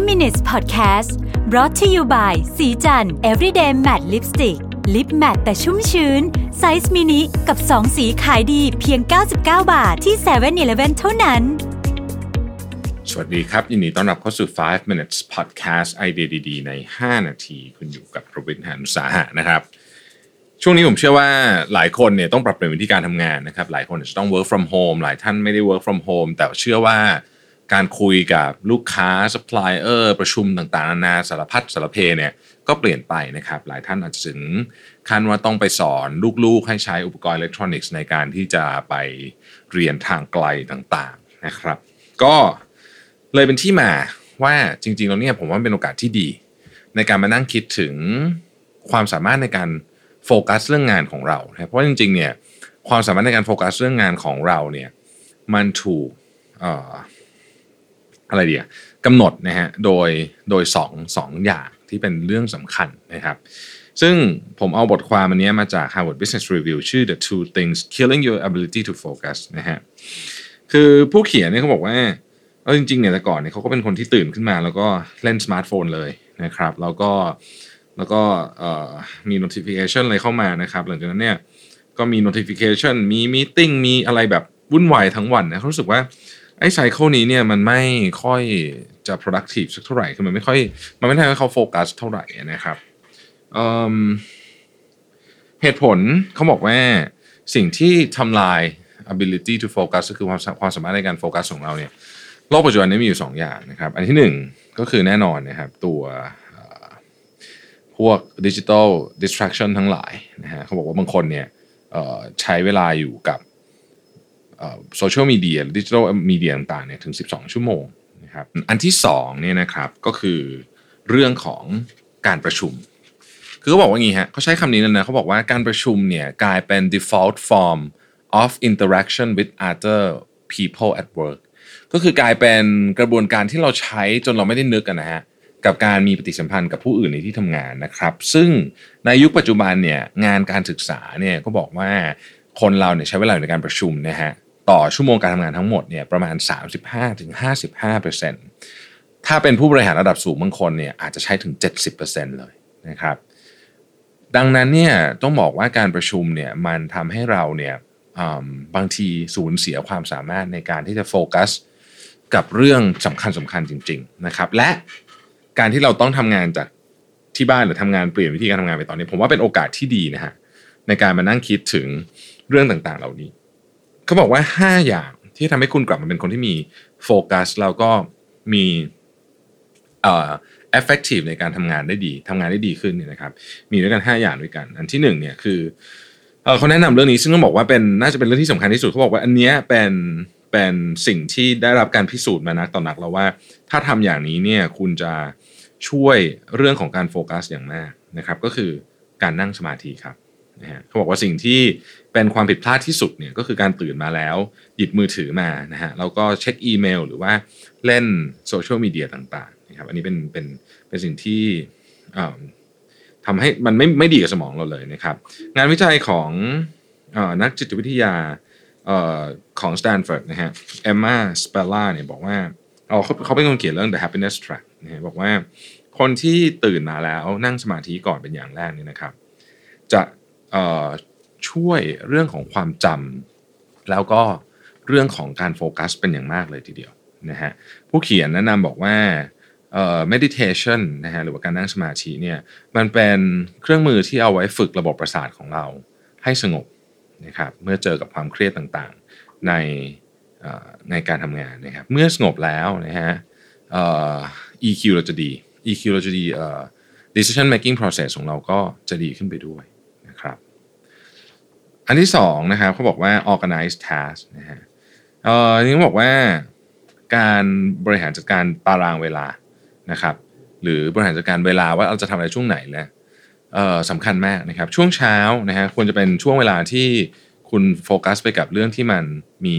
5 minutes podcast brought to you by ศรีจันทร์ everyday matte lipstick lip matte แต่ชุ่มชื้น ไซส์มินิกับ 2 สีขายดีเพียง 99 บาทที่7-Eleven เท่านั้น สวัสดีครับ ยินดีต้อนรับเข้าสู่ 5 minutes podcast ไอเดียดีๆ ใน 5 นาที คุณอยู่กับประวิทย์หานุสาหะนะครับช่วงนี้ผมเชื่อว่าหลายคนเนี่ยต้องปรับเปลี่ยนวิธีการทำงานนะครับหลายคนจะต้อง work from home หลายท่านไม่ได้ work from home แต่เชื่อว่า การคุยกับลูกค้า supplier ประชุมต่างๆนานาสารพัดสารเพเนี่ยก็เปลี่ยนไปนะครับ หลายท่านอาจจะถึงขั้นว่าต้องไปสอนลูกๆ ให้ใช้อุปกรณ์อิเล็กทรอนิกส์ในการที่จะไปเรียนทางไกลต่างๆนะครับ ก็เลยเป็นที่มาว่าจริงๆแล้วเนี่ยผมว่าเป็นโอกาสที่ดี ในการมานั่งคิดถึงความสามารถในการโฟกัสเรื่องงานของเรา เพราะจริงๆเนี่ยความสามารถในการโฟกัสเรื่องงานของเราเนี่ยมันถูก อะไรเดียกำหนดนะฮะโดยโดยสองสองอย่างที่เป็นเรื่องสำคัญนะครับ ซึ่งผมเอาบทความอันนี้มาจาก Harvard Business Review ชื่อ The Two Things Killing Your Ability to Focus นะฮะคือผู้เขียนเนี่ยเขาบอกว่าเออจริงๆเนี่ยแต่ก่อนเนี่ยเขาก็เป็นคนที่ตื่นขึ้นมา แล้วก็เล่นสมาร์ทโฟนเลยนะครับแล้วก็แล้วก็มี notification อะไรเข้ามานะครับ หลังจากนั้นเนี่ยก็มี notification มี meeting มีอะไรแบบวุ่นวายทั้งวันนะเขารู้สึกว่า ไอ้ไซเคิลนี้เนี่ยมันไม่ค่อยจะ productive สักเท่าไหร่คือมันไม่ค่อยมันไม่ทำให้เขาโฟกัสเท่าไหร่นะครับเเหตุผลเขาบอกว่าสิ่งที่ทำลาย ability to focus ก็คือความความสามารถในการโฟกัสของเราเนี่ยโลกปัจจุบันนี้มีอยู่ 2 อย่างนะครับ อันที่ 1 ก็คือแน่นอนนะครับตัวพวก digital distraction ทั้งหลายนะฮะเขาบอกว่าบางคนเนี่ยใช้เวลาอยู่กับ โซเชียลมีเดียดิจิทัลมีเดียต่างๆเนี่ยถึง 12 ชั่วโมงนะครับอันที่2เนี่ยนะครับก็คือเรื่องของการประชุม คือเขาบอกว่างี้ฮะเขาใช้คำนี้นะเขาบอกว่าการประชุมเนี่ยกลายเป็น default form of interaction with other people at work ก็คือกลายเป็นกระบวนการที่เราใช้จนเราไม่ได้นึกกันนะฮะกับการมีปฏิสัมพันธ์กับผู้อื่นในที่ทำงานนะครับ ซึ่งในยุคปัจจุบันเนี่ยงานการศึกษาเนี่ยก็บอกว่าคนเราเนี่ยใช้เวลาในการประชุมนะฮะ ต่อชั่วโมงการทำงานทั้งหมดเนี่ยประมาณ 35-55%ถ้าเป็นผู้บริหารระดับสูงบางคนเนี่ยอาจจะใช้ถึง 70%เลยนะครับ ดังนั้นเนี่ยต้องบอกว่าการประชุมเนี่ยมันทำให้เราเนี่ยบางทีสูญเสียความสามารถในการที่จะโฟกัสกับเรื่องสำคัญสำคัญจริง ๆนะครับ และการที่เราต้องทำงานจากที่บ้านหรือทำงานเปลี่ยนวิธีการทำงานไปตอนนี้ ผมว่าเป็นโอกาสที่ดีนะฮะในการมานั่งคิดถึงเรื่องต่างๆ เหล่านี้ เขาบอกว่า 5 อย่างที่ทำให้คุณกลับมาเป็นคนที่มีโฟกัสแล้วก็มีเอ่อ effective ในการทำงานได้ดีทำงานได้ดีขึ้นเนี่ยนะครับ มีด้วยกัน 5 อย่างด้วยกัน อันที่1เนี่ยคือเเขาแนะนำเรื่องนี้ซึ่งต้องบอกว่าเป็นน่าจะเป็นเรื่องที่สำคัญที่สุดเขาบอกว่าอันนี้เป็นเป็นสิ่งที่ได้รับการพิสูจน์มานักต่อนักแล้วว่า ถ้าทำอย่างนี้เนี่ยคุณจะช่วยเรื่องของการโฟกัสอย่างมากนะครับ ก็คือการนั่งสมาธิครับนะฮะเขาบอกว่าสิ่งที่ เป็นความผิดพลาดที่สุดเนี่ยก็คือการตื่นมาแล้วหยิบมือถือมานะฮะแล้วก็เช็คอีเมล หรือว่าเล่นโซเชียลมีเดียต่างๆนะครับอันนี้เป็นเป็นเป็นสิ่งที่ทำให้มันไม่ไม่ดีกับสมองเราเลยนะครับ งานวิจัยของอนักจิตวิทยาของสแตนฟอร์ดนะฮะเอมมาสเปล่าเนี่ยบอกว่าเขาเขาเป็นคนเขียนเรื่อง the happiness track นะฮะบอกว่าคนที่ตื่นมาแล้วนั่งสมาธิก่อนเป็นอย่างแรกนี่นะครับ จะ ช่วยเรื่องของความจำแล้วก็เรื่องของการโฟกัสเป็นอย่างมากเลยทีเดียวนะฮะผู้เขียนแนะนำบอกว่าเอ่อ meditation นะฮะหรือว่าการนั่งสมาธิเนี่ยมันเป็นเครื่องมือที่เอาไว้ฝึกระบบประสาทของเราให้สงบนะครับเมื่อเจอกับความเครียดต่างๆในในการทำงานนะครับเมื่อสงบแล้วนะฮะ EQ เราจะดี EQ เราจะดี decision making process ของเราก็จะดีขึ้นไปด้วย อันที่สองนะครับเขาบอกว่า organize task นะฮะเอ่อนี่บอกว่าการบริหารจัดการตารางเวลานะครับ หรือบริหารจัดการเวลาว่าเราจะทำอะไรช่วงไหนแล้วสำคัญมากนะครับ ช่วงเช้านะฮะควรจะเป็นช่วงเวลาที่คุณโฟกัสไปกับเรื่องที่มันมี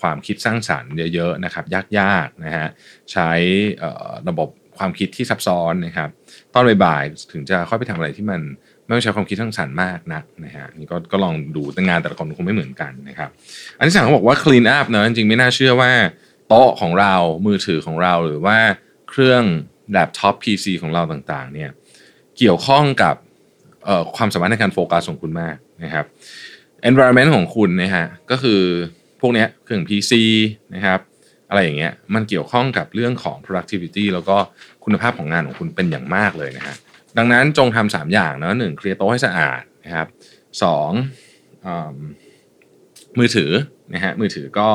ความคิดสร้างสารรค์เยอะๆนะครับ ยากๆนะฮะใช้ระบบความคิดที่ซับซ้อนนะครับ ตอนบ่ายๆถึงจะค่อยไปทำอะไรที่มัน ไม่ต้องใช้ความคิดสร้างสรรค์มากนักนะฮะนี่ก็ก็ลองดูแต่งานแต่ละคนคงไม่เหมือนกันนะครับ อันที่สามเขาบอกว่า clean up นะจริงๆไม่น่าเชื่อว่าโต๊ะของเรามือถือของเราหรือว่าเครื่องแล็ปท็อป PC ของเราต่างๆ เนี่ยเกี่ยวข้องกับความสามารถในการโฟกัสของคุณมากนะครับ environment ของคุณนะฮะก็คือพวกนี้เครื่อง PC นะครับอะไรอย่างเงี้ยมันเกี่ยวข้องกับเรื่องของ productivity แล้วก็คุณภาพของงานของคุณเป็นอย่างมากเลยนะฮะ ดังนั้นจงทำสามอย่างนะหนึ่งเคลียร์โต๊ะให้สะอาดนะครับสองมือถือนะฮะมือถือก็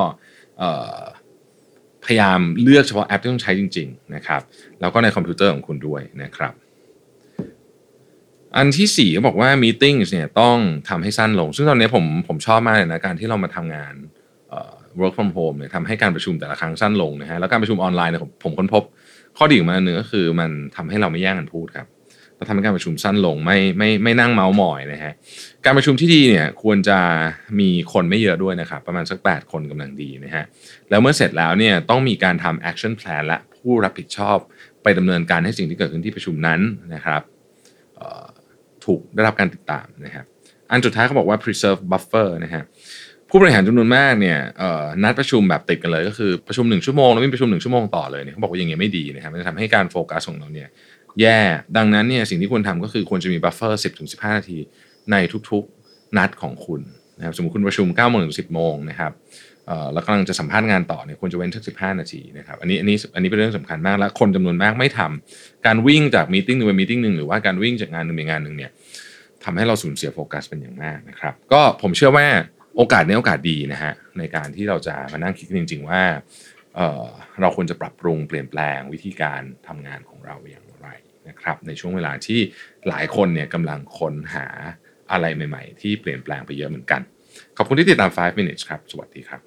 พยายามเลือกเฉพาะแอปที่ต้องใช้จริงๆนะครับแล้วก็ในคอมพิวเตอร์ของคุณด้วยนะครับ อันที่สี่ก็บอกว่า meeting เนี่ยต้องทำให้สั้นลง ซึ่งตอนนี้ผมผมชอบมากเลยนะการที่เรามาทำงาน work from home เนี่ยทำให้การประชุมแต่ละครั้งสั้นลงนะฮะแล้วการประชุมออนไลน์เนี่ยผมผมค้นพบข้อดีของมันหนึ่งก็คือมันทำให้เราไม่แย่งกันพูดครับ เราทำให้การประชุมสั้นลงไม่ไม่ไม่นั่งเมาส์มอยนะฮะการประชุมที่ดีเนี่ยควรจะมีคนไม่เยอะด้วยนะครับประมาณสัก 8 คนกำลังดีนะฮะแล้วเมื่อเสร็จแล้วเนี่ยต้องมีการทำ action plan และผู้รับผิดชอบไปดำเนินการให้สิ่งที่เกิดขึ้นที่ประชุมนั้นนะครับถูกได้รับการติดตามนะครับอันสุดท้ายเขาบอกว่า preserve buffer นะฮะผู้บริหารจำนวนมากเนี่ยนัดประชุมแบบติดกันเลย ก็คือประชุมหนึ่งชั่วโมงแล้วมีประชุมหนึ่งชั่วโมงต่อเลยเนี่ยเขาบอกว่าอย่างเงี้ยไม่ดีนะครับมันจะทำให้การโฟกัสของเราเนี่ย แย่ ดังนั้นเนี่ยสิ่งที่ควรทำก็คือควรจะมี buffer สิบถึงสิบห้านาทีในทุกๆนัดของคุณนะครับสมมติคุณประชุมเก้าโมงถึงสิบโมงนะครับแล้วกำลังจะสัมภาษณ์งานต่อเนี่ยควรจะเว้นสักสิบห้านาทีนะครับอันนี้อันนี้อันนี้เป็นเรื่องสำคัญมากและคนจำนวนมากไม่ทำการวิ่งจาก meeting หนึ่งไป meeting หนึ่งหรือว่าการวิ่งจากงานหนึ่งไปงานหนึ่งเนี่ยทำให้เราสูญเสียโฟกัสเป็นอย่างมากนะครับ ก็ผมเชื่อว่าโอกาสนี้โอกาสดีนะฮะในการที่เราจะมานั่งคิดจริง ๆ ว่าเเราควรจะปรับปรุงเปลี่ยนแปลงวิธีการทำงานของเราอย่าง นะครับในช่วงเวลาที่หลายคนเนี่ยกำลังค้นหาอะไรใหม่ ๆ ที่เปลี่ยนแปลงไปเยอะเหมือนกัน ขอบคุณที่ติดตาม 5 minutes ครับ สวัสดีครับ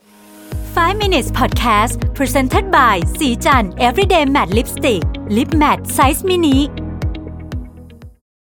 5 minutes podcast presented by สีจัน everyday matte lipstick lip matte size mini